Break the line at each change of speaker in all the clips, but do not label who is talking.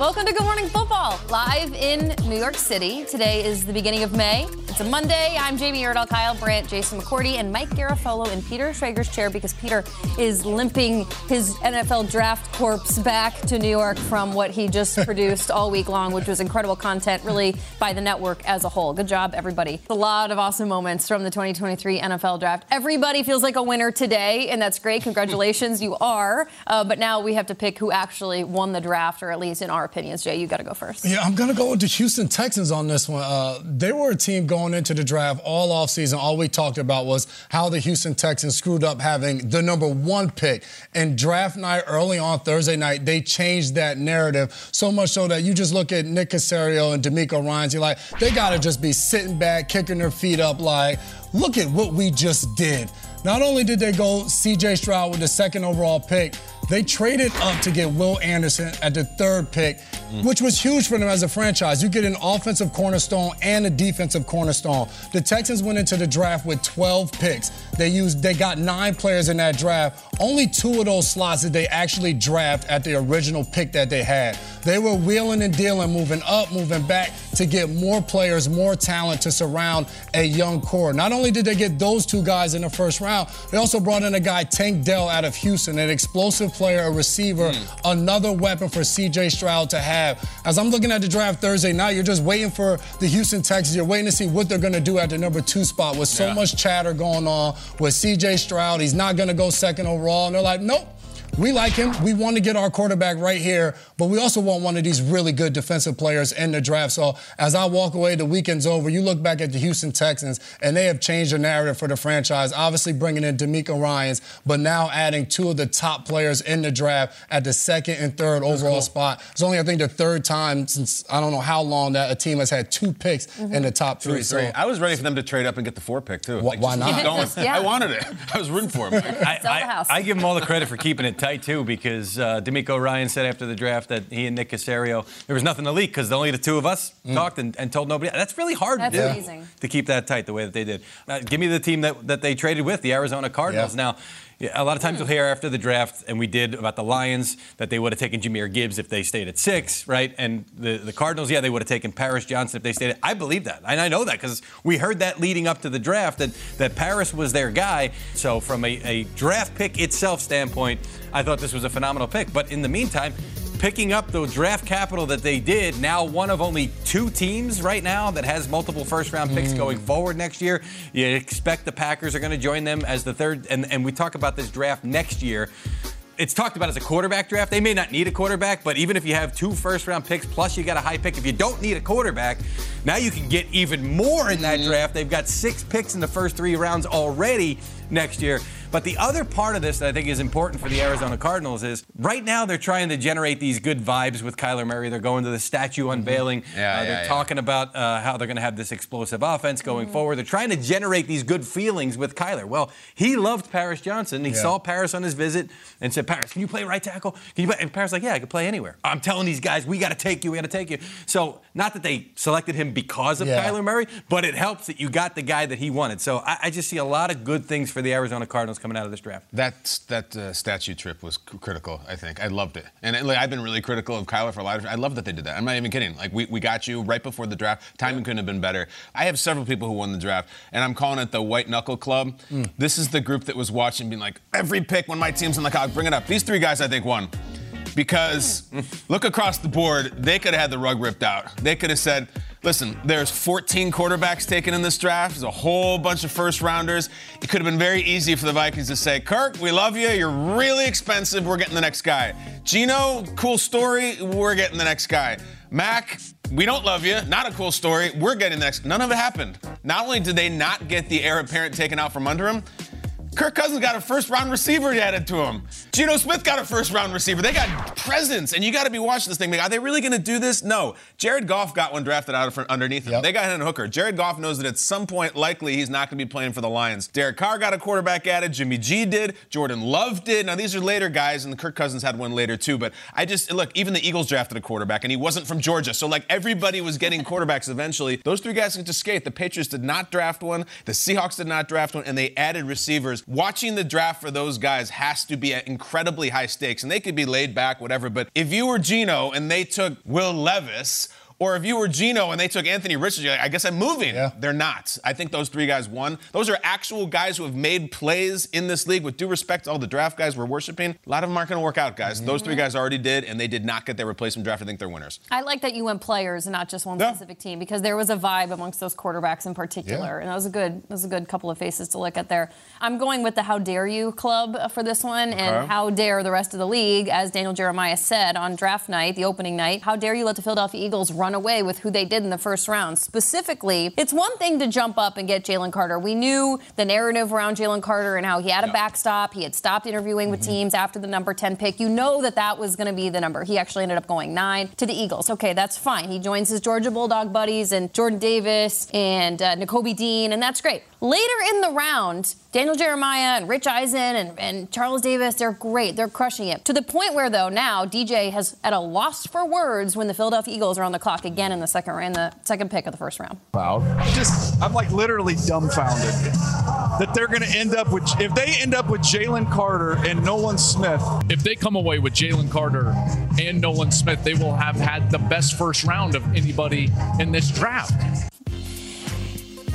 welcome to Good Morning Football, live in New York City. Today is the beginning of May. It's a Monday. I'm Jamie Erdahl, Kyle Brandt, Jason McCourty, and Mike Garafolo in Peter Schrager's chair because Peter is limping his NFL draft corpse back to New York from what he just produced all week long, which was incredible content, really, by the network as a whole. Good job, everybody. A lot of awesome moments from the 2023 NFL draft. Everybody feels like a winner today, and that's great. Congratulations, you are. Uh, but now we have to pick who actually won the draft, or at least in our opinions. Jay, you got to go first.
Yeah, I'm going to go with the Houston Texans on this one. Uh, they were a team going into the draft all offseason. All we talked about was how the Houston Texans screwed up having the number one pick. And draft night, early on Thursday night, they changed that narrative so much so that you just look at Nick Caserio and DeMeco Ryans, you're like, they got to just be sitting back, kicking their feet up, like, look at what we just did. Not only did they go CJ Stroud with the second overall pick, they traded up to get Will Anderson at the third pick, mm. which was huge for them as a franchise. You get an offensive cornerstone and a defensive cornerstone. The Texans went into the draft with 12 picks. They used they got nine players in that draft. Only two of those slots did they actually draft at the original pick that they had. They were wheeling and dealing, moving up, moving back to get more players, more talent to surround a young core. Not only did they get those two guys in the first round, they also brought in a guy, Tank Dell, out of Houston, an explosive player, a receiver, mm. another weapon for CJ Stroud to have. As I'm looking at the draft Thursday night, you're just waiting for the Houston Texans. You're waiting to see what they're going to do at the number two spot with so yeah. much chatter going on with CJ Stroud. He's not going to go second overall. And they're like, nope. We like him. We want to get our quarterback right here, but we also want one of these really good defensive players in the draft. So as I walk away, the weekend's over. You look back at the Houston Texans, and they have changed the narrative for the franchise. Obviously, bringing in DeMeco Ryans, but now adding two of the top players in the draft at the second and third That's overall cool. spot. It's only, I think, the third time since I don't know how long that a team has had two picks mm-hmm. in the top three.
three, So I was ready for them to trade up and get the four pick too.
Wh- like, why not?
yeah. I wanted it. I was rooting for him.
I, I, I give them all the credit for keeping it tight too, because uh, DeMeco Ryan said after the draft that he and Nick Caserio there was nothing to leak because only the two of us mm. talked and, and, told nobody. That's really hard
That's
to do
amazing.
to keep that tight the way that they did. Uh, give me the team that, that they traded with, the Arizona Cardinals. Yeah. Now. Yeah, a lot of times you'll hmm. hear after the draft, and we did about the Lions, that they would have taken Jahmyr Gibbs if they stayed at six, right? And the, the Cardinals, yeah, they would have taken Paris Johnson if they stayed at I believe that. And I know that because we heard that leading up to the draft that, that Paris was their guy. So, from a, a draft pick itself standpoint, I thought this was a phenomenal pick. But in the meantime, picking up the draft capital that they did, now one of only two teams right now that has multiple first round picks mm. going forward next year. You expect the Packers are going to join them as the third, and, and we talk about this draft next year it's talked about as a quarterback draft. They may not need a quarterback, but even if you have two first round picks plus you got a high pick, if you don't need a quarterback, now you can get even more in that mm-hmm. draft. They've got six picks in the first three rounds already next year. But the other part of this that I think is important for the Arizona Cardinals is right now they're trying to generate these good vibes with Kyler Murray. They're going to the statue mm-hmm. unveiling.
Mm-hmm. Yeah,
uh, they're
yeah,
talking
yeah.
about uh, how they're going to have this explosive offense going mm-hmm. forward. They're trying to generate these good feelings with Kyler. Well, he loved Paris Johnson. He yeah. saw Paris on his visit and said, Paris, can you play right tackle? Can you play? And Paris like, yeah, I can play anywhere. I'm telling these guys, we got to take you. We got to take you. So not that they selected him because of yeah. Kyler Murray, but it helps that you got the guy that he wanted. So I, I, just see a lot of good things for the Arizona Cardinals coming out of this draft.
That that uh, statue trip was critical. I think I loved it, and it, like, I've been really critical of Kyler for a lot of. I love that they did that. I'm not even kidding. Like we, we got you right before the draft. Timing yeah. couldn't have been better. I have several people who won the draft, and I'm calling it the White Knuckle Club. Mm. This is the group that was watching, being like, every pick when my team's in the clock, bring it up. These three guys, I think, won because look across the board, they could have had the rug ripped out. They could have said, listen, there's 14 quarterbacks taken in this draft. There's a whole bunch of first rounders. It could have been very easy for the Vikings to say, Kirk, we love you. You're really expensive. We're getting the next guy. Geno, cool story. We're getting the next guy. Mac, we don't love you. Not a cool story. We're getting the next. None of it happened. Not only did they not get the heir apparent taken out from under him, Kirk Cousins got a first round receiver added to him. Geno Smith got a first round receiver. They got presents, and you got to be watching this thing. Are they really going to do this? No. Jared Goff got one drafted out of front, underneath him. Yep. They got Hendon Hooker. Jared Goff knows that at some point, likely, he's not going to be playing for the Lions. Derek Carr got a quarterback added. Jimmy G did. Jordan Love did. Now, these are later guys, and Kirk Cousins had one later too. But I just, look, even the Eagles drafted a quarterback, and he wasn't from Georgia. So, like, everybody was getting quarterbacks eventually. Those three guys can just skate. The Patriots did not draft one, the Seahawks did not draft one, and they added receivers. Watching the draft, for those guys has to be at incredibly high stakes, and they could be laid back, whatever. But if you were Geno and they took Will Levis or if you were Geno and they took Anthony Richardson, like, I guess I'm moving. Yeah. They're not. I think those three guys won. Those are actual guys who have made plays in this league. With due respect to all the draft guys we're worshiping, a lot of them aren't going to work out, guys. Mm-hmm. Those three guys already did, and they did not get their replacement draft. I think they're winners.
I like that you went players and not just one yeah. specific team because there was a vibe amongst those quarterbacks in particular, yeah. and that was a good, that was a good couple of faces to look at there. I'm going with the How Dare You club for this one, okay. and how dare the rest of the league, as Daniel Jeremiah said on draft night, the opening night, how dare you let the Philadelphia Eagles run away with who they did in the first round. Specifically, it's one thing to jump up and get Jalen Carter. We knew the narrative around Jalen Carter and how he had a backstop. He had stopped interviewing mm-hmm. with teams after the number 10 pick. You know that that was going to be the number. He actually ended up going nine to the Eagles. Okay, that's fine. He joins his Georgia Bulldog buddies and Jordan Davis and uh, Nakobe Dean, and that's great. Later in the round, Daniel Jeremiah and Rich Eisen and, and Charles Davis, they're great. They're crushing it. To the point where, though, now DJ has at a loss for words when the Philadelphia Eagles are on the clock again in the second in the second pick of the first round.
Wow. Just I'm like literally dumbfounded that they're going to end up with if they end up with Jalen Carter and Nolan Smith.
If they come away with Jalen Carter and Nolan Smith, they will have had the best first round of anybody in this draft.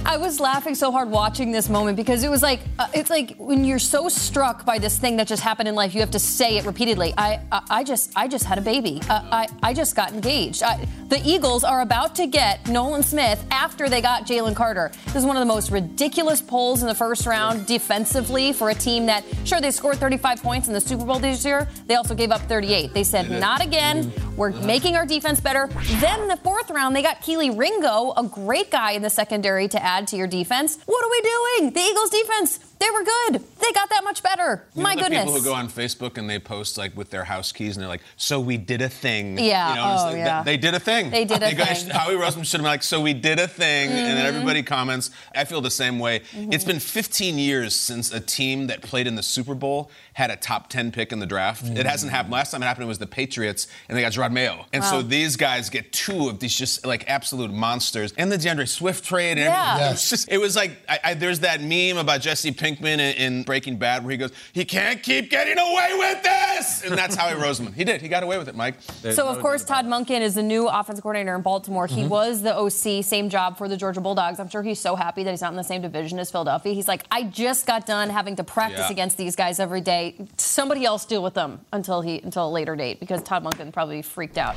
I was laughing so hard watching this moment because it was like uh, it's like when you're so struck by this thing that just happened in life, you have to say it repeatedly. I I, I just I just had a baby. Uh, I I just got engaged. I, the Eagles are about to get Nolan Smith after they got Jalen Carter. This is one of the most ridiculous polls in the first round defensively for a team that sure they scored 35 points in the Super Bowl this year. They also gave up 38. They said not again. We're making our defense better. Then the fourth round they got Kelee Ringo, a great guy in the secondary to add to your defense. What are we doing? The Eagles defense, they were good. They got that much better.
You
My goodness.
People who go on Facebook and they post like with their house keys and they're like, "So we did a thing."
Yeah.
You know,
oh,
like,
yeah.
They, they, did a thing.
They did a thing. Guys,
Howie Roseman should have been like, "So we did a thing," mm-hmm. and then mm-hmm. everybody comments. I feel the same way. Mm-hmm. It's been 15 years since a team that played in the Super Bowl had a top 10 pick in the draft. Mm-hmm. It hasn't happened. Last time it happened it was the Patriots, and they got Jerod Mayo. And wow. so these guys get two of these just like absolute monsters. And the D'Andre Swift trade. And
yeah.
Yes. It was just, it was like I, I, there's that meme about Jesse Pinkman in, in, Breaking Bad where he goes, he can't keep getting away with this, and that's how Howie Roseman. He did. He got away with it, Mike.
There's so of course Todd Monken is the new offensive coordinator in Baltimore. Mm-hmm. He was the OC, same job for the Georgia Bulldogs. I'm sure he's so happy that he's not in the same division as Philadelphia. He's like, I just got done having to practice yeah. against these guys every day. Somebody else deal with them until he until a later date because Todd Monken probably freaked out.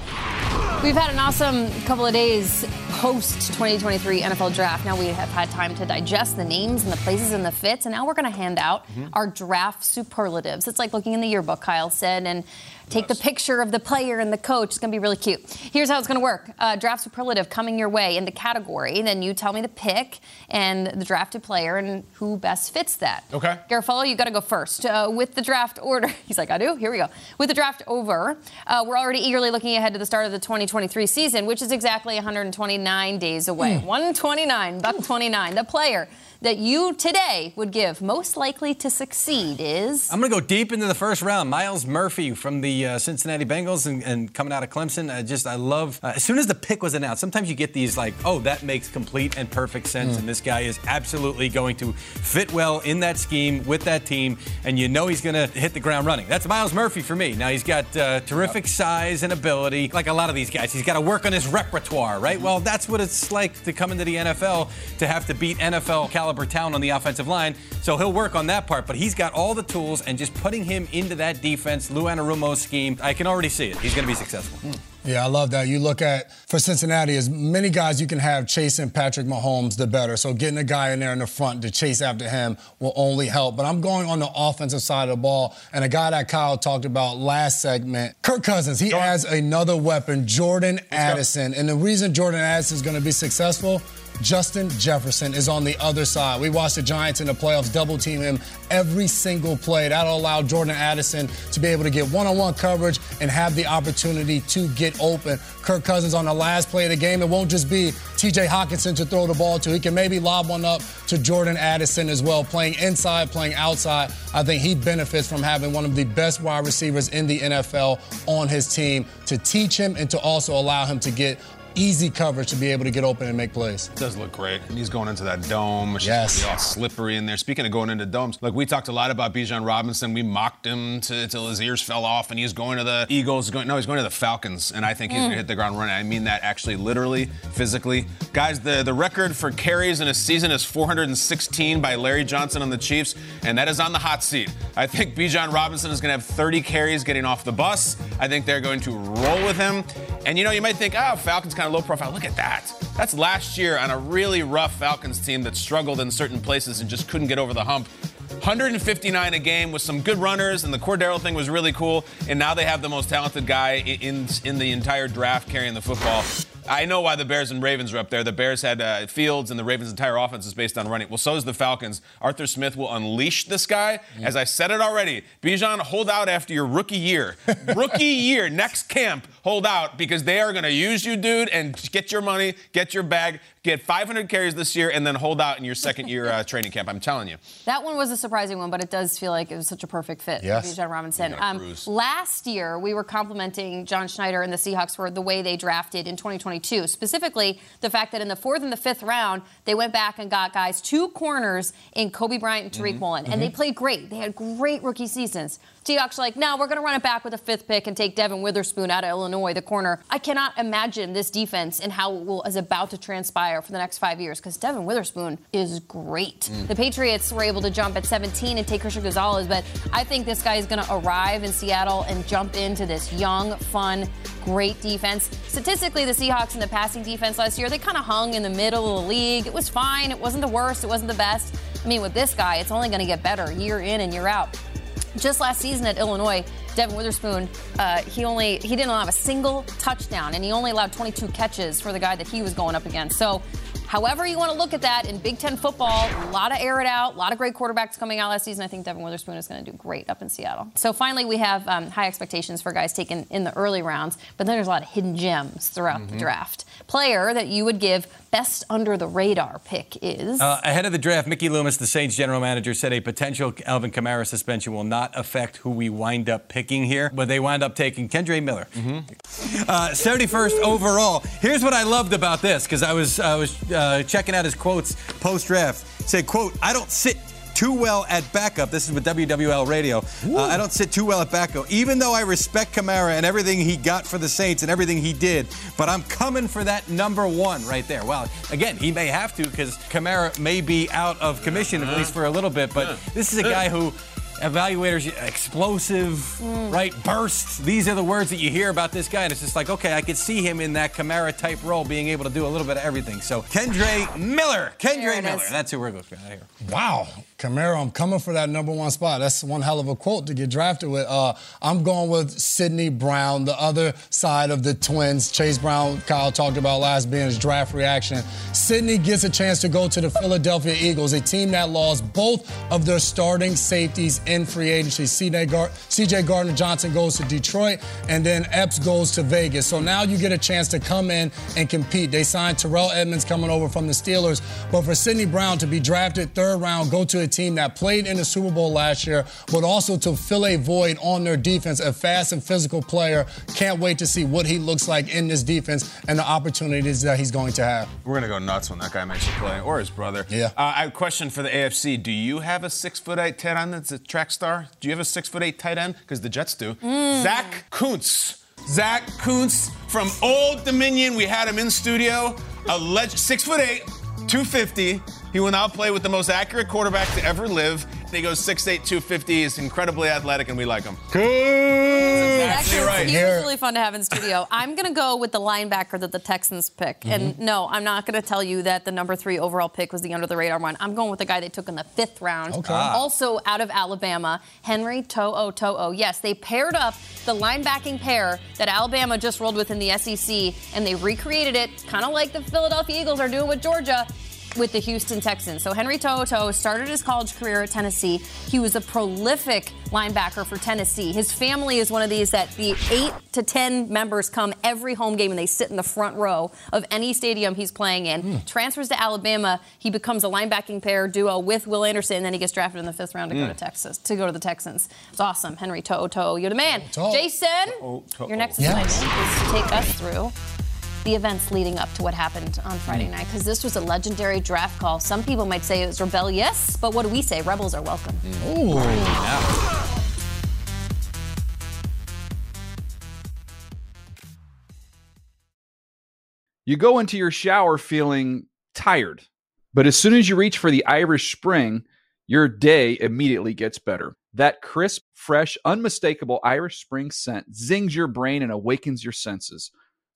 We've had an awesome couple of days post 2023 NFL draft. Now we have had time to digest the names and the places and the fits, and now we're going to hand out mm-hmm. our draft superlatives. It's like looking in the yearbook, Kyle said, and take the picture of the player and the coach. It's going to be really cute. Here's how it's going to work uh, draft superlative coming your way in the category. Then you tell me the pick and the drafted player and who best fits that.
Okay.
Garafolo, you got to go first. Uh, with the draft order, he's like, I do? Here we go. With the draft over, uh, we're already eagerly looking ahead to the start of the 2023 season, which is exactly 129 days away.
Hmm.
129, buck 29. The player that you today would give most likely to succeed is.
I'm going to go deep into the first round. Myles Murphy from the uh, Cincinnati Bengals and, and, coming out of Clemson. I just, I love, uh, as soon as the pick was announced, sometimes you get these like, oh, that makes complete and perfect sense. Mm. And this guy is absolutely going to fit well in that scheme with that team. And you know he's going to hit the ground running. That's Myles Murphy for me. Now, he's got uh, terrific yep. size and ability. Like a lot of these guys, he's got to work on his repertoire, right? Mm-hmm. Well, that's what it's like to come into the NFL to have to beat NFL caliber caliber talent on the offensive line. So he'll work on that part, but he's got all the tools, and just putting him into that defense, Lou Anarumo's scheme, I can already see it. He's going to be successful. Mm.
Yeah, I love that. You look at for Cincinnati, as many guys you can have chasing Patrick Mahomes, the better. So getting a guy in there in the front to chase after him will only help. But I'm going on the offensive side of the ball, and a guy that Kyle talked about last segment, Kirk Cousins. He has another weapon, Jordan Addison, and the reason Jordan Addison is going to be successful Justin Jefferson is on the other side. We watched the Giants in the playoffs double team him every single play. That'll allow Jordan Addison to be able to get one on one coverage and have the opportunity to get open. Kirk Cousins on the last play of the game, it won't just be TJ Hockenson to throw the ball to. He can maybe lob one up to Jordan Addison as well, playing inside, playing outside. I think he benefits from having one of the best wide receivers in the NFL on his team to teach him and to also allow him to get easy coverage to be able to get open and make plays.
It does look great. And he's going into that dome. It's
yes.
all slippery in there. Speaking of going into domes, like we talked a lot about Bijan Robinson. We mocked him until his ears fell off, and he's going to the Eagles. Going, no, he's going to the Falcons, and I think he's mm. going to hit the ground running. I mean that actually, literally, physically. Guys, the, the record for carries in a season is 416 by Larry Johnson on the Chiefs, and that is on the hot seat. I think Bijan Robinson is going to have 30 carries getting off the bus. I think they're going to roll with him. And you know, you might think, oh, Falcons kind of low profile. Look at that. That's last year on a really rough Falcons team that struggled in certain places and just couldn't get over the hump. 159 a game with some good runners, and the Cordero thing was really cool. And now they have the most talented guy in in the entire draft carrying the football. I know why the Bears and Ravens are up there. The Bears had uh, Fields, and the Ravens' entire offense is based on running. Well, so is the Falcons. Arthur Smith will unleash this guy. As I said it already, Bijan, hold out after your rookie year. rookie year, next camp, hold out because they are going to use you, dude, and get your money, get your bag, get 500 carries this year, and then hold out in your second year uh, training camp. I'm telling you.
That one was a surprising one, but it does feel like it was such a perfect fit
yes.
for Bijan Robinson. Um, last year, we were complimenting John Schneider and the Seahawks for the way they drafted in 2022. Specifically, the fact that in the fourth and the fifth round, they went back and got guys, two corners in Coby Bryant and Tariq mm-hmm. Woolen, and mm-hmm. they played great. They had great rookie seasons. Seahawks are like, no, we're going to run it back with a fifth pick and take Devon Witherspoon out of Illinois, the corner. I cannot imagine this defense and how it will, is about to transpire for the next five years because Devon Witherspoon is great. Mm. The Patriots were able to jump at 17 and take Christian Gonzalez, but I think this guy is going to arrive in Seattle and jump into this young, fun, great defense. Statistically, the Seahawks in the passing defense last year, they kind of hung in the middle of the league. It was fine. It wasn't the worst. It wasn't the best. I mean, with this guy, it's only going to get better year in and year out. Just last season at Illinois, Devon Witherspoon, uh, he only he didn't have a single touchdown, and he only allowed 22 catches for the guy that he was going up against. So However, you want to look at that in Big Ten football, a lot of air it out, a lot of great quarterbacks coming out last season. I think Devon Witherspoon is going to do great up in Seattle. So finally, we have um, high expectations for guys taken in the early rounds, but then there's a lot of hidden gems throughout mm-hmm. the draft. Player that you would give best under the radar pick is
uh, ahead of the draft. Mickey Loomis, the Saints general manager, said a potential Alvin Kamara suspension will not affect who we wind up picking here, but they wind up taking Kendre Miller, mm-hmm. uh, 71st overall. Here's what I loved about this because I was I was uh, checking out his quotes post draft. Said, "quote I don't sit too well at backup. This is with WWL Radio. Uh, I don't sit too well at backup, even though I respect Kamara and everything he got for the Saints and everything he did. But I'm coming for that number one right there. Well, again, he may have to because Kamara may be out of commission at least for a little bit. But this is a guy who evaluators explosive, mm. right? Bursts. These are the words that you hear about this guy, and it's just like, okay, I could see him in that Kamara type role, being able to do a little bit of everything. So Kendre Miller, Kendre Miller, that's who we're looking at here.
Wow. Kamara, I'm coming for that number one spot. That's one hell of a quote to get drafted with. Uh, I'm going with Sydney Brown, the other side of the twins. Chase Brown, Kyle talked about last being his draft reaction. Sydney gets a chance to go to the Philadelphia Eagles, a team that lost both of their starting safeties in free agency. CJ Gardner Johnson goes to Detroit, and then Epps goes to Vegas. So now you get a chance to come in and compete. They signed Terrell Edmunds coming over from the Steelers, but for Sydney Brown to be drafted third round, go to a team that played in the Super Bowl last year, but also to fill a void on their defense. A fast and physical player. Can't wait to see what he looks like in this defense and the opportunities that he's going to have.
We're going to go nuts when that guy makes a play, or his brother.
Yeah.
Uh, I have a question for the AFC. Do you have a six foot eight tight end that's a track star? Do you have a six foot eight tight end? Because the Jets do.
Mm.
Zach Kuntz. Zach Kuntz from Old Dominion. We had him in studio. A leg- six foot eight, 250. He will now play with the most accurate quarterback to ever live. He goes 6'8", 250. He's incredibly athletic, and we like him.
Actually,
right.
He was really fun to have in studio. I'm going to go with the linebacker that the Texans pick. And mm-hmm. no, I'm not going to tell you that the number three overall pick was the under the radar one. I'm going with the guy they took in the fifth round.
Okay. Ah.
Also out of Alabama, Henry To'o To'o. Yes, they paired up the linebacking pair that Alabama just rolled with in the SEC, and they recreated it, kind of like the Philadelphia Eagles are doing with Georgia with the Houston Texans. So Henry To'oTo'o started his college career at Tennessee. He was a prolific linebacker for Tennessee. His family is one of these that the eight to ten members come every home game and they sit in the front row of any stadium he's playing in. Hmm. Transfers to Alabama. He becomes a linebacking pair duo with Will Anderson, and then he gets drafted in the fifth round to go to hmm. Texas to go to the Texans. It's awesome. Henry To'oTo'o, you're the man. Jason, your next assignment is to take us through the events leading up to what happened on Friday mm. night because this was a legendary draft call. Some people might say it was rebellious, but what do we say? Rebels are welcome. Mm.
Ooh.
You go into your shower feeling tired, but as soon as you reach for the Irish Spring, your day immediately gets better. That crisp, fresh, unmistakable Irish Spring scent zings your brain and awakens your senses.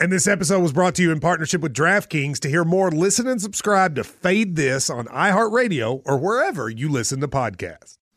And this episode was brought to you in partnership with DraftKings. To hear more, listen and subscribe to Fade This on iHeartRadio or wherever you listen to podcasts.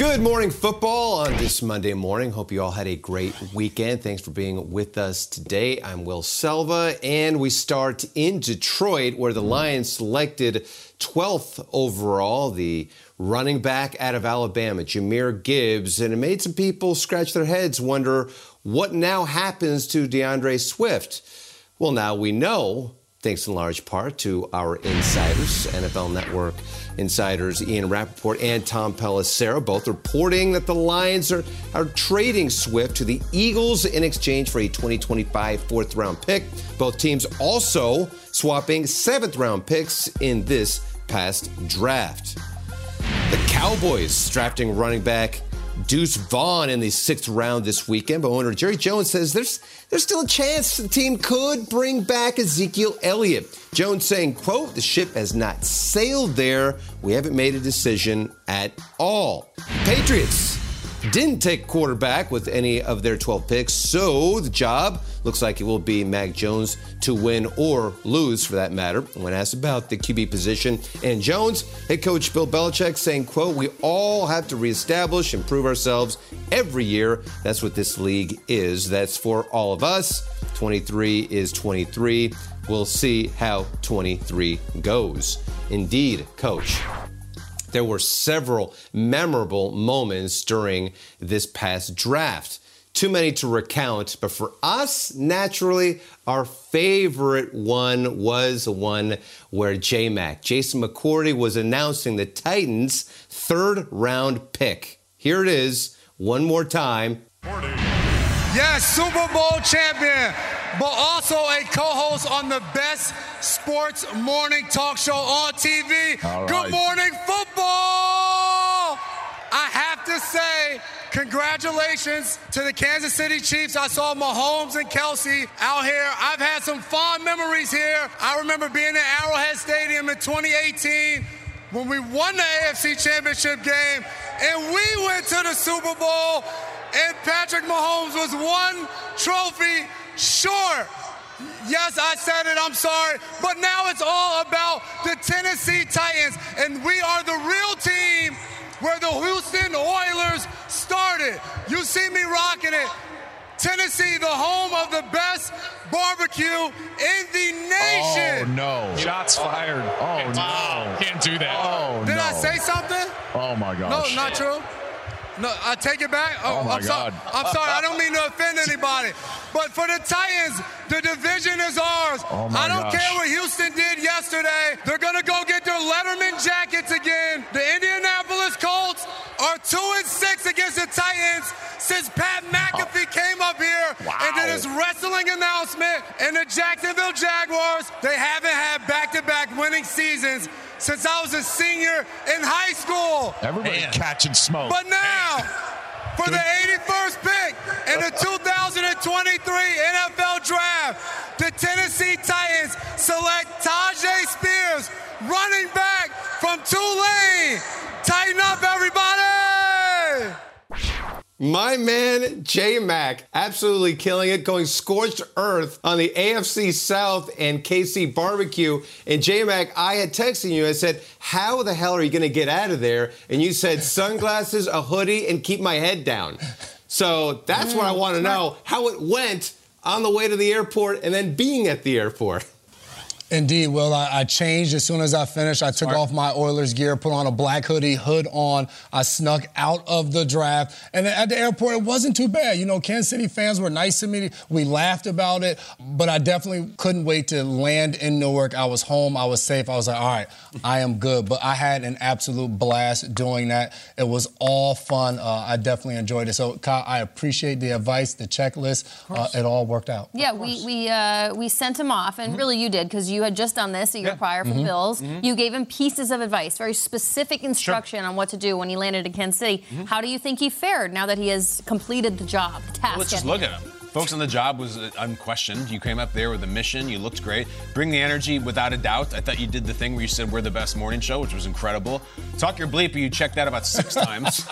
Good morning, football, on this Monday morning. Hope you all had a great weekend. Thanks for being with us today. I'm Will Selva, and we start in Detroit, where the Lions selected 12th overall, the running back out of Alabama, Jahmyr Gibbs, and it made some people scratch their heads, wonder what now happens to D'Andre Swift. Well, now we know thanks in large part to our insiders, NFL Network insiders Ian Rapoport and Tom Pelissero, both reporting that the Lions are, are trading Swift to the Eagles in exchange for a 2025 fourth round pick. Both teams also swapping seventh round picks in this past draft. The Cowboys drafting running back Deuce Vaughn in the sixth round this weekend, but owner Jerry Jones says there's there's still a chance the team could bring back Ezekiel Elliott. Jones saying, quote, the ship has not sailed there. We haven't made a decision at all. Patriots didn't take quarterback with any of their 12 picks, so the job looks like it will be Mac Jones to win or lose for that matter. When asked about the QB position and Jones, head coach Bill Belichick saying, quote, we all have to reestablish and prove ourselves every year. That's what this league is. That's for all of us. 23 is 23. We'll see how 23 goes. Indeed, coach. There were several memorable moments during this past draft. Too many to recount, but for us, naturally, our favorite one was one where J Mac, Jason McCourty, was announcing the Titans' third round pick. Here it is, one more time.
Yes, Super Bowl champion, but also a co host on the best sports morning talk show on TV.
All
Good morning, football! I have to say, congratulations to the Kansas City Chiefs. I saw Mahomes and Kelsey out here. I've had some fond memories here. I remember being at Arrowhead Stadium in 2018 when we won the AFC Championship game and we went to the Super Bowl and Patrick Mahomes was one trophy short. Yes, I said it, I'm sorry. But now it's all about the Tennessee Titans, and we are the real team where the Houston Oilers started. You see me rocking it. Tennessee, the home of the best barbecue in the nation.
Oh no! Shots fired. Oh no! Can't do that.
Oh, Did I say something?
Oh my gosh.
No, not true. No, I take it back. Oh,
Oh, my
I'm sorry.
God.
I'm sorry. I don't mean to offend anybody, but for the Titans, the division is ours.
Oh,
I don't
gosh.
care what Houston did yesterday. They're gonna go get their Letterman jackets again. The Indianapolis Colts are two and six against the Titans since Pat McAfee oh. came up here and did his wrestling announcement. And the Jacksonville Jaguars, they haven't had back-to-back winning seasons since I was a senior in high school.
Everybody catching smoke.
But now, for the 81st pick in the 2023 NFL Draft, the Tennessee Titans select Tyjae Spears, running back from Tulane. Tighten up, everybody!
My man J Mac absolutely killing it, going scorched earth on the AFC South and KC barbecue. And J Mac, I had texted you. I said, "How the hell are you going to get out of there?" And you said, "Sunglasses, a hoodie, and keep my head down." So that's what I want to know: how it went on the way to the airport and then being at the airport.
Indeed, Well, I, I changed as soon as I finished. I took off my Oilers gear, put on a black hoodie, hood on. I snuck out of the draft. And at the airport, it wasn't too bad. You know, Kansas City fans were nice to me. We laughed about it, but I definitely couldn't wait to land in Newark. I was home. I was safe. I was like, all right, I am good. But I had an absolute blast doing that. It was all fun. Uh, I definitely enjoyed it. So, Kyle, I appreciate the advice, the checklist. Uh, it all worked out.
Yeah, we we uh, we sent him off, and really you did because you had just done this a year prior for
Mhm.
Bills.
Mhm.
You gave him pieces of advice, very specific instruction on what to do when he landed in Kansas City. How do you think he fared now that he has completed the job, the task?
Let's just look at him. Folks on the job was uh, unquestioned. You came up there with a mission. You looked great. Bring the energy without a doubt. I thought you did the thing where you said we're the best morning show, which was incredible. Talk your bleep, but you checked that about six times.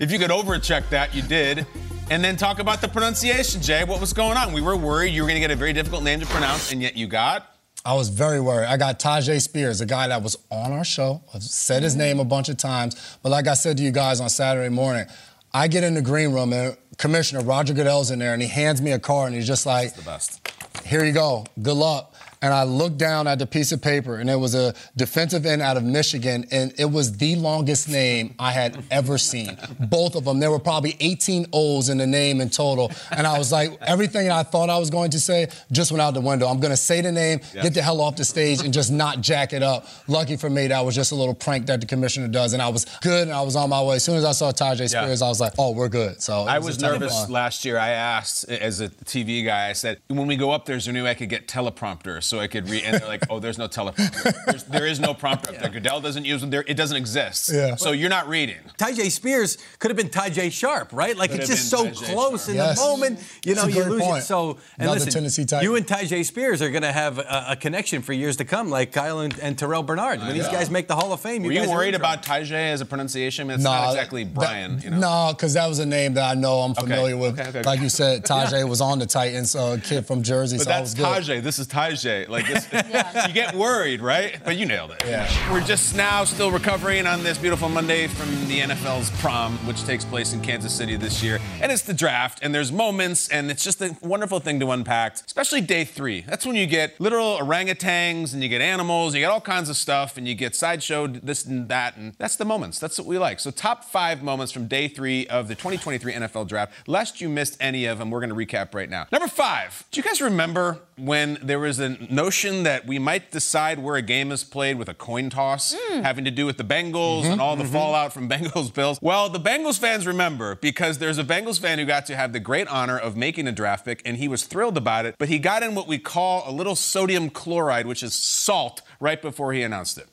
if you could overcheck that, you did. And then talk about the pronunciation, Jay. What was going on? We were worried you were going to get a very difficult name to pronounce, and yet you got.
I was very worried. I got Tyjae Spears, a guy that was on our show. I've said his mm-hmm. name a bunch of times. But like I said to you guys on Saturday morning, I get in the green room and Commissioner Roger Goodell's in there and he hands me a card and he's just like,
the best.
here you go. Good luck.
And I looked down at the piece of paper, and it was a defensive end out of Michigan, and it was the longest name I had ever seen. Both of them. There were probably 18 O's in the name in total. And I was like, everything I thought I was going to say just went out the window. I'm going to say the name,
Yeah.
get the hell off the stage, and just not jack it up. Lucky for me, that was just a little prank that the commissioner does. And I was good, and I was on my way. As soon as I saw Tyjae Spears, I was like, oh, we're good. So
I was nervous last year. I asked as a TV guy. I said, when we go up there, is there any way I could get teleprompter so I could read? And they're like, oh, there's no teleprompter. There's, there is no prompter up there. Goodell doesn't use them. There, it doesn't exist.
Yeah.
So you're not reading.
Tyjae Spears could have been Tajay Sharp, right? Like
Could
it's just so
been Tajay
close
Sharp.
in
Yes.
the moment. You
That's
know, you lose
point.
it. So and
Another
listen,
Tennessee Titan.
you and Tyjae Spears are going to have a, a connection for years to come, like Kyle and, and Terrel Bernard. When these
know.
guys make the Hall of Fame,
Were
you
you
guys are
worried
in
about Tajay as a pronunciation? I mean, it's
Nah,
not exactly
that-
Brian. you know?
No, because that was a name that I know I'm familiar with.
okay, okay.
Like you said, Tajay was on the Titans, uh, a kid from Jersey,
But
so
that's. Tajay. This is Tajay. Like this, you get worried, right? But you nailed it.
Yeah.
We're just now still recovering on this beautiful Monday from the NFL's prom, which takes place in Kansas City this year, and it's the draft. And there's moments, and it's just a wonderful thing to unpack, especially day three. That's when you get literal orangutans, and you get animals, you get all kinds of stuff, and you get sideshowed this and that, and that's the moments. That's what we like. So top five moments from day three of the 2023 NFL Draft. Lest you missed any of them, we're going to recap right now. Number five. Do you guys remember when there was a notion that we might decide where a game is played with a coin toss, hmm. having to do with the Bengals and mm-hmm. all the mm-hmm. fallout from Bengals Bills? Well, the Bengals fans remember because there's a Bengals fan who got to have the great honor of making a draft pick, and he was thrilled about it. But he got in what we call a little sodium chloride, which is salt, right before he announced it.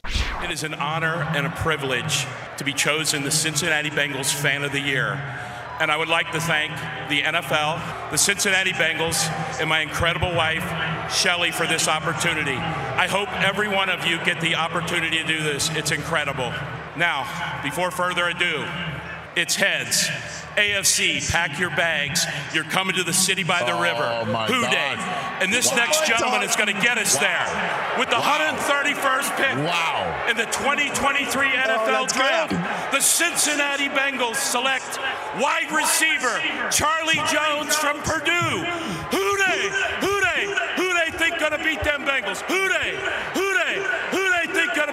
It is an honor and a privilege to be chosen the Cincinnati Bengals Fan of the Year. And I would like to thank the NFL, the Cincinnati Bengals, and my incredible wife, Shelly, for this opportunity. I hope every one of you get the opportunity to do this. It's incredible. Now, before further ado, it's heads. AFC, pack your bags. You're coming to the city by the oh river.
my
Who
God.
Day. And this next gentleman is going to get us there with the 131st pick
Wow.
in the 2023 NFL Draft. The Cincinnati Bengals select wide receiver Charlie Jones from Purdue. Who dey? Who dey? Who they think gonna beat them Bengals? Who dey? Who they?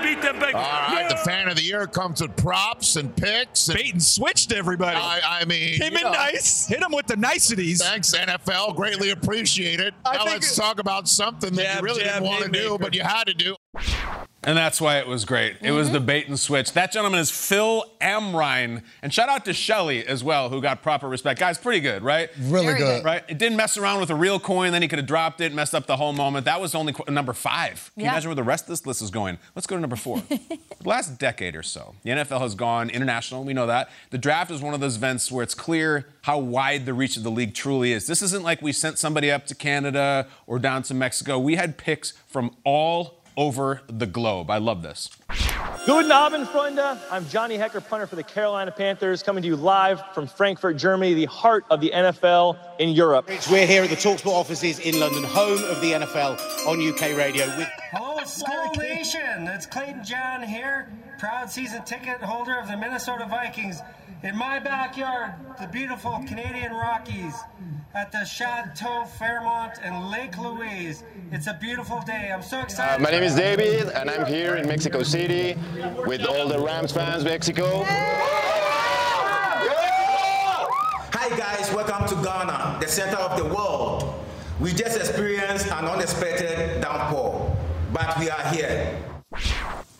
Beat them Bengals?
All right, the fan of the year comes with props and picks. And
Bait and switched everybody.
I, I mean,
Came in
know,
nice. Hit him with the niceties.
Thanks, NFL. Greatly appreciate it.
I
now let's talk about something that
Jab,
you really
jab,
didn't want to do, but you had to do.
And that's why it was great. It was the mm-hmm. bait and switch. That gentleman is Phil Amrine. And shout out to Shelly as well, who got proper respect. Guys, pretty good, right?
Really good. good.
Right? It didn't mess around with a real coin, then he could have dropped it, messed up the whole moment. That was only qu- number five. Can you imagine where the rest of this list is going? Let's go to number four. the last decade or so, the NFL has gone international. We know that. The draft is one of those events where it's clear how wide the reach of the league truly is. This isn't like we sent somebody up to Canada or down to Mexico. We had picks from all over the globe. I love this.
Guten Abend, Freunde. I'm Johnny Hekker, punter for the Carolina Panthers, coming to you live from Frankfurt, Germany, the heart of the NFL in Europe.
We're here at the Talksport offices in London, home of the NFL on UK radio. With
Hello, Skol Nation. It's Clayton John here, proud season ticket holder of the Minnesota Vikings. In my backyard, the beautiful Canadian Rockies at the Chateau Fairmont and Lake Louise. It's a beautiful day. I'm so
Uh,
excited.
my name is David, and I'm here in Mexico City with all the Rams fans, Mexico.
Hi guys, welcome to Ghana, the center of the world. We just experienced an unexpected downpour, but we are here.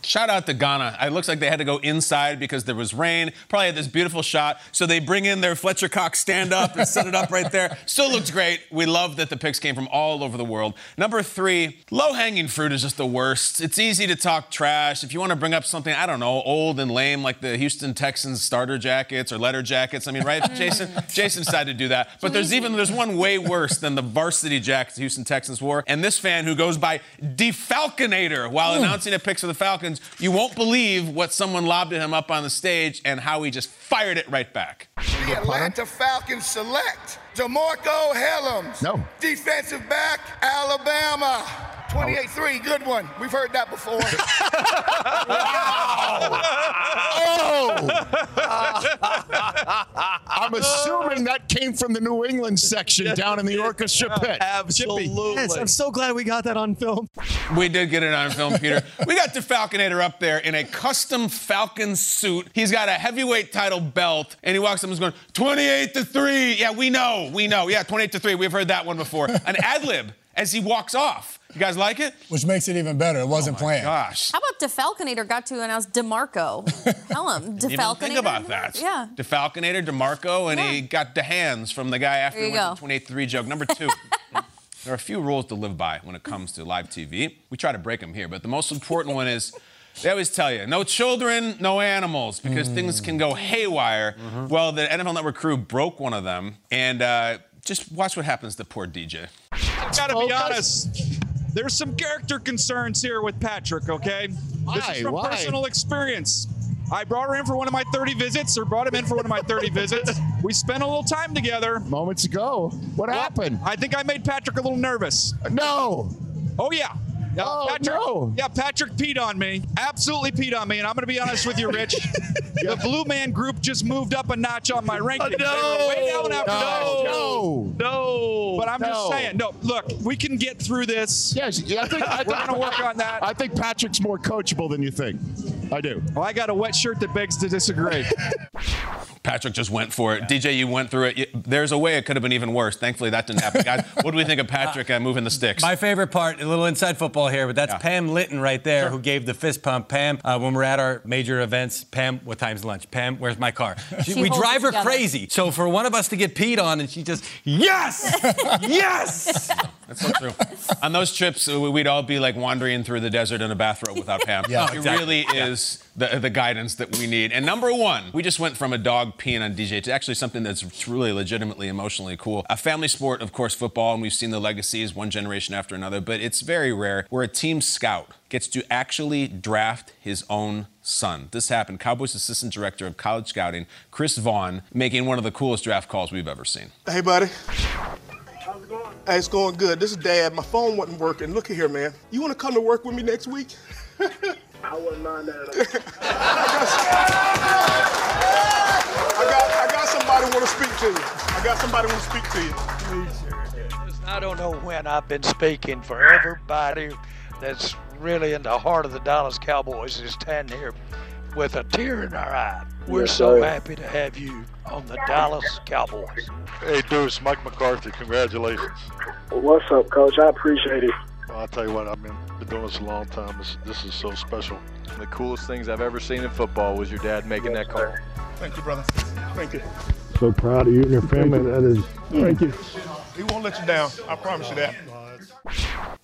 Shout out to Ghana. It looks like they had to go inside because there was rain. Probably had this beautiful shot. So they bring in their Fletcher Cox stand up and set it up right there. Still looks great. We love that the picks came from all over the world. Number three, low hanging fruit is just the worst. It's easy to talk trash. If you want to bring up something, I don't know, old and lame like the Houston Texans starter jackets or letter jackets. I mean, right, Jason? Jason decided to do that. But there's even there's one way worse than the varsity jackets the Houston Texans wore. And this fan who goes by Defalconator while hmm. announcing a picks of the Falcons, you won't believe what someone lobbed at him up on the stage and how he just fired it right back.
The Atlanta Falcons select DeMarcco Hellams.
No.
Defensive back, Alabama. 28-3, good one. We've heard that before.
Oh! I I'm assuming that came from the New England section down in the orchestra pit.
Absolutely. Yes, I'm so glad we got that on film.
We did get it on film, Peter. we got the Falconator up there in a custom Falcon suit. He's got a heavyweight title belt, and he walks up and is going, 28 to 3. Yeah, we know, we know. Yeah, 28 to 3. We've heard that one before. An ad lib as he walks off. You guys like it?
Which makes it even better. It wasn't oh planned.
Gosh.
How about DeFalconator got to announce DeMarcco? Tell him. DeFalconator.
think about that.
Yeah.
DeFalconator, DeMarcco, and he got the hands from the guy after
There
he
you
went
go.
to 28 3 joke. Number two. There are a few rules to live by when it comes to live TV. We try to break them here, but the most important one is they always tell you no children, no animals, because things can go haywire. Well, the NFL Network crew broke one of them, and uh, just watch what happens to poor DJ.
I gotta be honest. There's some character concerns here with Patrick, okay? This
Why?
is from
Why?
personal experience. I brought her in for one of my 30 visits, or brought him in for one of my 30 visits. We spent a little time together.
Moments ago. What happened?
I think I made Patrick a little nervous.
No.
Oh, yeah. Yeah,
Oh,
Patrick,
no.
Yeah, Patrick peed on me. Absolutely peed on me. And I'm going to be honest with you, Rich. The Blue Man Group just moved up a notch on my ranking. Uh, they were way down after
No.
that.
No.
No. But I'm
No.
just saying. No, look, we can get through this.
Yes, yeah, I think I
We're going to work on that.
I think Patrick's more coachable than you think. I do.
Well, I got a wet shirt that begs to disagree.
Patrick just went for it. DJ, you went through it. There's a way it could have been even worse. Thankfully, that didn't happen. Guys, what do we think of Patrick uh, moving the sticks?
My favorite part, a little inside football here, but that's Pam Litton right there who gave the fist pump. Pam, uh, when we're at our major events, Pam, what time's lunch? Pam, where's my car? She-
She
we drive her
together.
crazy. So for one of us to get peed on and she just, yes, yes.
That's so true. On those trips, uh, we'd all be like wandering through the desert in a bathrobe without Pam.
Yeah,
it
exactly.
really is the, the guidance that we need. And number one, we just went from a dog peeing on DJ to actually something that's truly, legitimately, emotionally cool. A family sport, of course, football, and we've seen the legacies one generation after another, but it's very rare where a team scout gets to actually draft his own son. This happened. Cowboys assistant director of college scouting, Chris Vaughn, making one of the coolest draft calls we've ever seen.
Hey, buddy. Hey, it's going good. This is Dad. My phone wasn't working. Look at here, man. You want to come to work with me next week? I wouldn't mind that. I got, I got somebody want to speak to you. I got somebody want to speak to you.
I don't know when I've been speaking for everybody that's really in the heart of the Dallas Cowboys is standing here with a tear in our eye. We're
Yes,
so
sir.
happy to have you on the Dallas Cowboys.
Hey, Deuce, Mike McCarthy, congratulations. What's up, Coach? I appreciate it. Well, I'll tell you what, I've been, been doing this a long time. This, this is so special. The coolest things I've ever seen in football was your dad making that call.
Thank you, brother. Thank you.
So proud of you and your family. That is, thank you.
He won't let you down. I promise you that.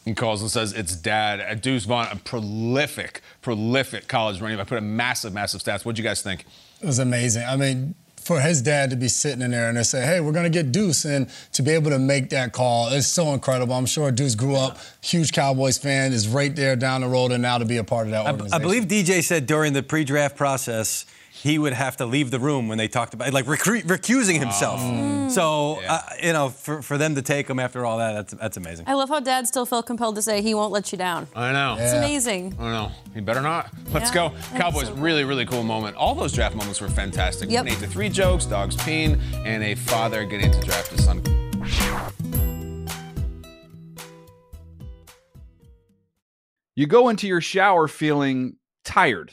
He calls and says it's dad. Uh, Deuce Vaughn, a prolific, prolific college running back. Put a massive, massive stats. What'd you guys think?
It was amazing. I mean, for his dad to be sitting in there and they say, hey, we're going to get Deuce, and to be able to make that call is so incredible. I'm sure Deuce grew up, huge Cowboys fan, is right there down the road, and now to be a part of that
I,
organization.
I believe DJ said during the pre-draft process he would have to leave the room when they talked about like recru- recusing himself.
Oh.
So uh, you know, for, for them to take him after all that, that's that's amazing.
I love how Dad still felt compelled to say he won't let you down.
I know.
It's amazing.
I know. He better not. Let's
Yeah.
go. Cowboys, really, really cool moment. All those draft moments were fantastic.
Yep.
28 to 3 jokes, dogs peeing, and a father getting to draft his son.
You go into your shower feeling tired,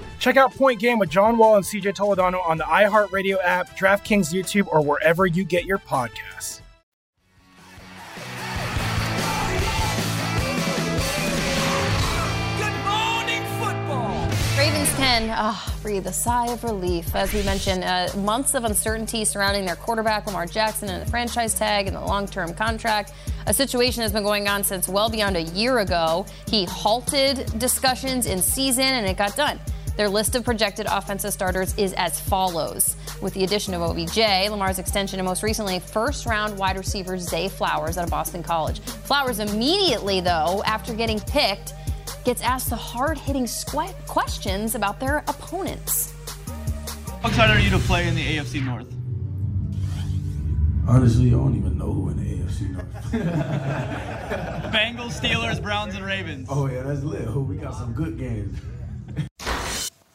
Check out Point Game with John Wall and CJ Toledano on the iHeartRadio app, DraftKings YouTube, or wherever you get your podcasts. Good morning, football!
Ravens can ah, breathe a sigh of relief. As we mentioned, uh, months of uncertainty surrounding their quarterback, Lamar Jackson, and the franchise tag and the long term contract. A situation has been going on since well beyond a year ago. He halted discussions in season and it got done. Their list of projected offensive starters is as follows. With the addition of OBJ, Lamar's extension, and most recently, first round wide receiver Zay Flowers out of Boston College. Flowers immediately, though, after getting picked, gets asked the hard hitting squ- questions about their opponents.
How excited are you to play in the AFC North?
Honestly, I don't even know who in the AFC North.
Bengals, Steelers, Browns, and Ravens.
oh yeah, that's lit. Oh, we got some good games.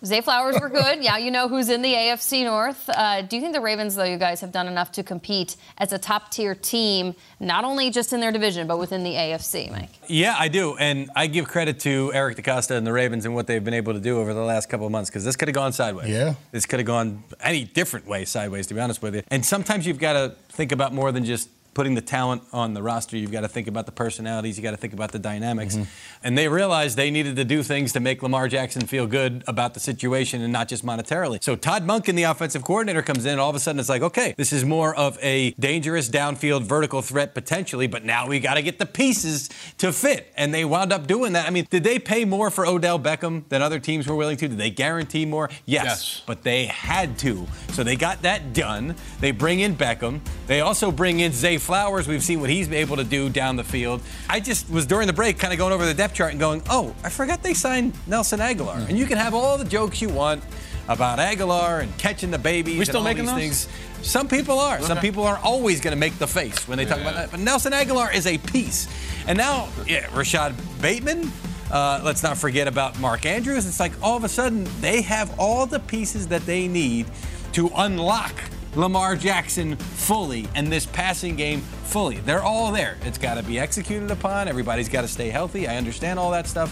Zay Flowers were good. yeah, you know who's in the AFC North. Uh, do you think the Ravens, though, you guys have done enough to compete as a top tier team, not only just in their division, but within the AFC, Mike?
Yeah, I do. And I give credit to Eric DeCosta and the Ravens and what they've been able to do over the last couple of months because this could have gone sideways.
Yeah.
This could have gone any different way sideways, to be honest with you. And sometimes you've got to think about more than just putting the talent on the roster. You've got to think about the personalities. You got to think about the dynamics. Mm-hmm. And they realized they needed to do things to make Lamar Jackson feel good about the situation and not just monetarily. So Todd Monken, the offensive coordinator, comes in. And all of a sudden, it's like, okay, this is more of a dangerous downfield vertical threat potentially, but now we got to get the pieces to fit. And they wound up doing that. I mean, did they pay more for Odell Beckham than other teams were willing to? Did they guarantee more? Yes.
Yes.
But they had to. So they got that done. They bring in Beckham. They also bring in Zay Flowers. We've seen what he's able to do down the field. I just was during the break kind of going over the depth chart and going, oh, I forgot they signed Nelson Agholor. And you can have all the jokes you want about Agholor and catching the babies.
We still
and all
making
these
those?
things. Some people are. Some people are always going to make the face when they talk about that. But Nelson Agholor is a piece. And now, yeah, Rashad Bateman. Uh, let's not forget about Mark Andrews. It's like all of a sudden they have all the pieces that they need to unlock Lamar Jackson fully and this passing game fully. They're all there. It's got to be executed upon. Everybody's got to stay healthy. I understand all that stuff.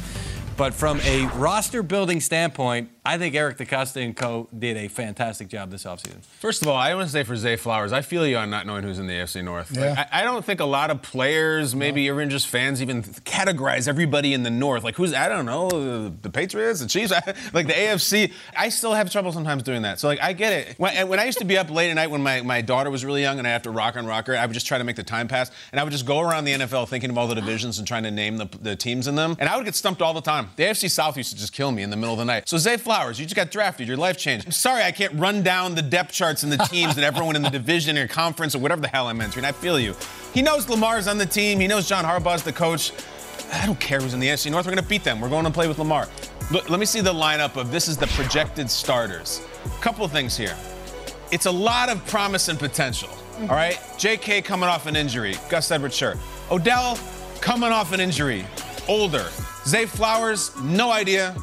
But from a roster building standpoint, I think Eric DeCosta and co did a fantastic job this offseason.
First of all, I want to say for Zay Flowers, I feel you on not knowing who's in the AFC North. Like,
Yeah.
I, I don't think a lot of players, maybe even just fans, even categorize everybody in the North. Like who's I don't know, the, the Patriots, the Chiefs, like the AFC. I still have trouble sometimes doing that. So like I get it. When, when I used to be up late at night when my, my daughter was really young and I have to rock on rocker, I would just try to make the time pass, and I would just go around the NFL thinking of all the divisions and trying to name the, the teams in them, and I would get stumped all the time. The AFC South used to just kill me in the middle of the night. So Zay Flowers, you just got drafted. Your life changed. I'm sorry I can't run down the depth charts and the teams and everyone in the division or conference or whatever the hell I'm entering. I feel you. He knows Lamar's on the team. He knows John Harbaugh's the coach. I don't care who's in the AFC North. We're going to beat them. We're going to play with Lamar. Look, let me see the lineup of this is the projected starters. Couple things here. It's a lot of promise and potential. Mm-hmm. All right. J.K. coming off an injury. Gus Edwards, sure. Odell coming off an injury. Older. Zay Flowers, no idea.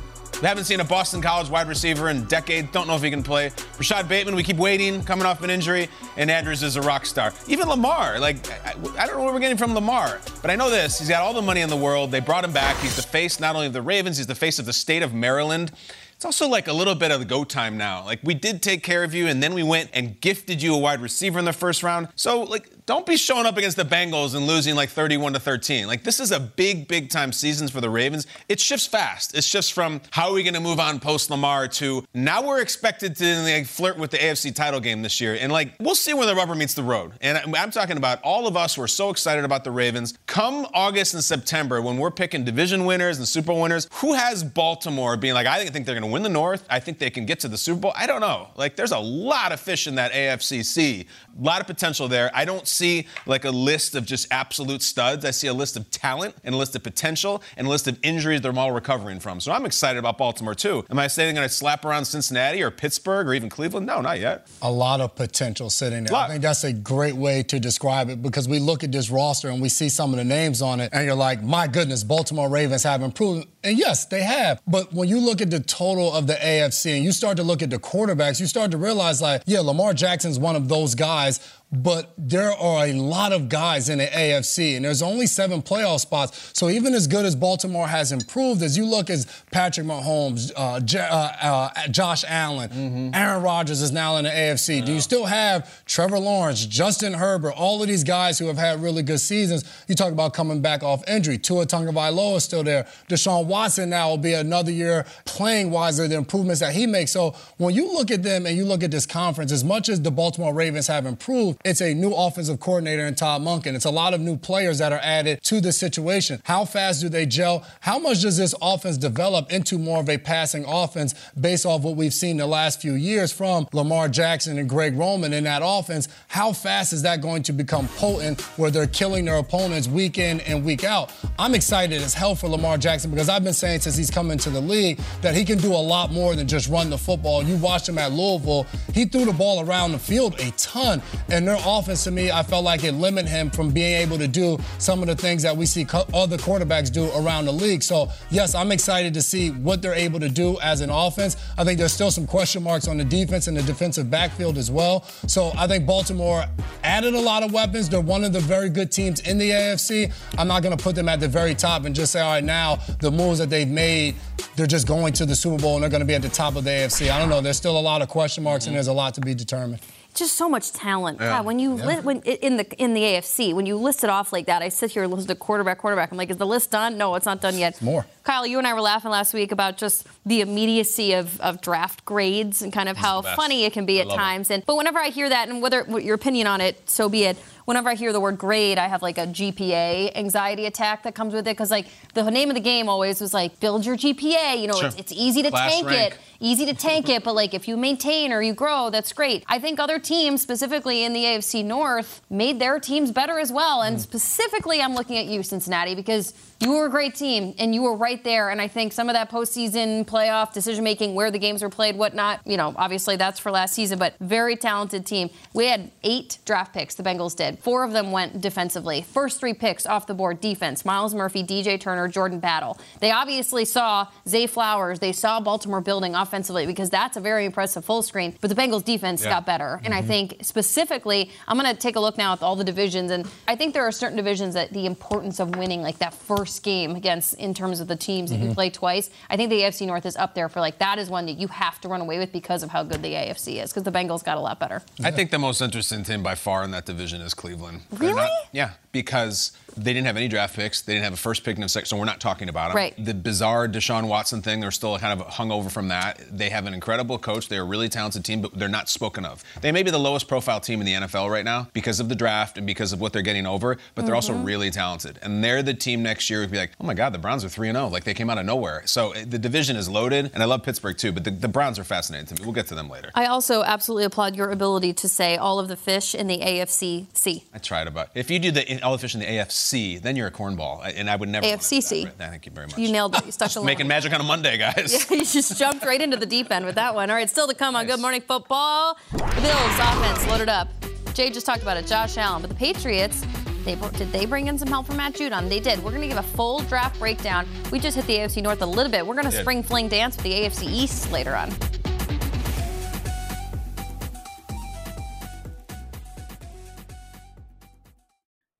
We haven't seen a Boston College wide receiver in decades. Don't know if he can play. Rashad Bateman, we keep waiting, coming off an injury. And Andrews is a rock star. Even Lamar, like, I, I don't know what we're getting from Lamar, but I know this. He's got all the money in the world. They brought him back. He's the face not only of the Ravens, he's the face of the state of Maryland. It's also like a little bit of the go time now. Like we did take care of you, and then we went and gifted you a wide receiver in the first round. So like don't be showing up against the Bengals and losing like 31 to 13. Like this is a big, big time season for the Ravens. It shifts fast. It shifts from how are we going to move on post Lamar to now we're expected to like, flirt with the AFC title game this year, and like we'll see where the rubber meets the road. And I'm talking about all of us who are so excited about the Ravens. Come August and September when we're picking division winners and Super winners, who has Baltimore being like, I think they're going to win the North. I think they can get to the Super Bowl. I don't know. Like there's a lot of fish in that AFCC. A lot of potential there. I don't see like a list of just absolute studs. I see a list of talent and a list of potential and a list of injuries they're all recovering from. So I'm excited about Baltimore too. Am I saying they're going to slap around Cincinnati or Pittsburgh or even Cleveland? No, not yet.
A lot of potential sitting there. I think that's a great way to describe it because we look at this roster and we see some of the names on it and you're like, my goodness, Baltimore Ravens have improved. And yes, they have. But when you look at the total of the AFC and you start to look at the quarterbacks, you start to realize like, yeah, Lamar Jackson's one of those guys but there are a lot of guys in the AFC, and there's only seven playoff spots. So even as good as Baltimore has improved, as you look as Patrick Mahomes, uh, J- uh, uh, Josh Allen, mm-hmm. Aaron Rodgers is now in the AFC. Do you still have Trevor Lawrence, Justin Herbert, all of these guys who have had really good seasons? You talk about coming back off injury. Tua Tagovailoa is still there. Deshaun Watson now will be another year playing wiser. The improvements that he makes. So when you look at them and you look at this conference, as much as the Baltimore Ravens have improved it's a new offensive coordinator in Todd Monken. It's a lot of new players that are added to the situation. How fast do they gel? How much does this offense develop into more of a passing offense based off what we've seen the last few years from Lamar Jackson and Greg Roman in that offense? How fast is that going to become potent where they're killing their opponents week in and week out? I'm excited as hell for Lamar Jackson because I've been saying since he's come into the league that he can do a lot more than just run the football. You watched him at Louisville. He threw the ball around the field a ton, and their offense to me, I felt like it limited him from being able to do some of the things that we see co- other quarterbacks do around the league. So, yes, I'm excited to see what they're able to do as an offense. I think there's still some question marks on the defense and the defensive backfield as well. So, I think Baltimore added a lot of weapons. They're one of the very good teams in the AFC. I'm not going to put them at the very top and just say, all right, now the moves that they've made, they're just going to the Super Bowl and they're going to be at the top of the AFC. I don't know. There's still a lot of question marks and there's a lot to be determined
just so much talent. Yeah. God, when you yeah. li- when in the in the AFC, when you list it off like that, I sit here and listen to quarterback, quarterback. I'm like, is the list done? No, it's not done yet.
It's more.
Kyle, you and I were laughing last week about just the immediacy of, of draft grades and kind of how funny it can be I at times. It. And but whenever I hear that, and whether your opinion on it, so be it whenever I hear the word grade, I have like a GPA anxiety attack that comes with it because like the name of the game always was like build your GPA. You know, sure. it's, it's, easy to Class tank rank. it, easy to tank it, but like if you maintain or you grow, that's great. I think other teams, specifically in the AFC North, made their teams better as well. And mm. specifically, I'm looking at you, Cincinnati, because you were a great team and you were right there. And I think some of that postseason playoff decision making, where the games were played, whatnot, you know, obviously that's for last season, but very talented team. We had eight draft picks, the Bengals did. Four of them went defensively. First three picks off the board, defense. Myles Murphy, DJ Turner, Jordan Battle. They obviously saw Zay Flowers. They saw Baltimore building offensively because that's a very impressive full screen. But the Bengals defense yeah. got better. And mm-hmm. I think specifically, I'm going to take a look now at all the divisions. And I think there are certain divisions that the importance of winning, like that first first game against in terms of the teams that mm-hmm. you play twice. I think the AFC North is up there for like that is one that you have to run away with because of how good the AFC is because the Bengals got a lot better.
I think the most interesting team by far in that division is Cleveland.
Really? Not,
yeah, because they didn't have any draft picks. They didn't have a first pick in the second, so we're not talking about them.
Right.
The bizarre Deshaun Watson thing, they're still kind of hung over from that. They have an incredible coach. They're a really talented team, but they're not spoken of. They may be the lowest profile team in the NFL right now because of the draft and because of what they're getting over, but they're mm-hmm. also really talented. And they're the team next year would be like, oh my God, the Browns are 3 0. Like they came out of nowhere. So eh, the division is loaded, and I love Pittsburgh too, but the, the Browns are fascinating to me. We'll get to them later.
I also absolutely applaud your ability to say all of the fish in the AFC C.
I tried about. If you do the all the fish in the AFC, then you're a cornball, and I would never.
AFCC.
Thank you very much.
You nailed it. You stuck
Making magic on a Monday, guys.
Yeah, you just jumped right into the deep end with that one. All right, still to come on Good Morning Football. The Bills offense loaded up. Jay just talked about it, Josh Allen, but the Patriots. They, did they bring in some help from Matt Judon? They did. We're going to give a full draft breakdown. We just hit the AFC North a little bit. We're going to spring fling dance with the AFC East later on.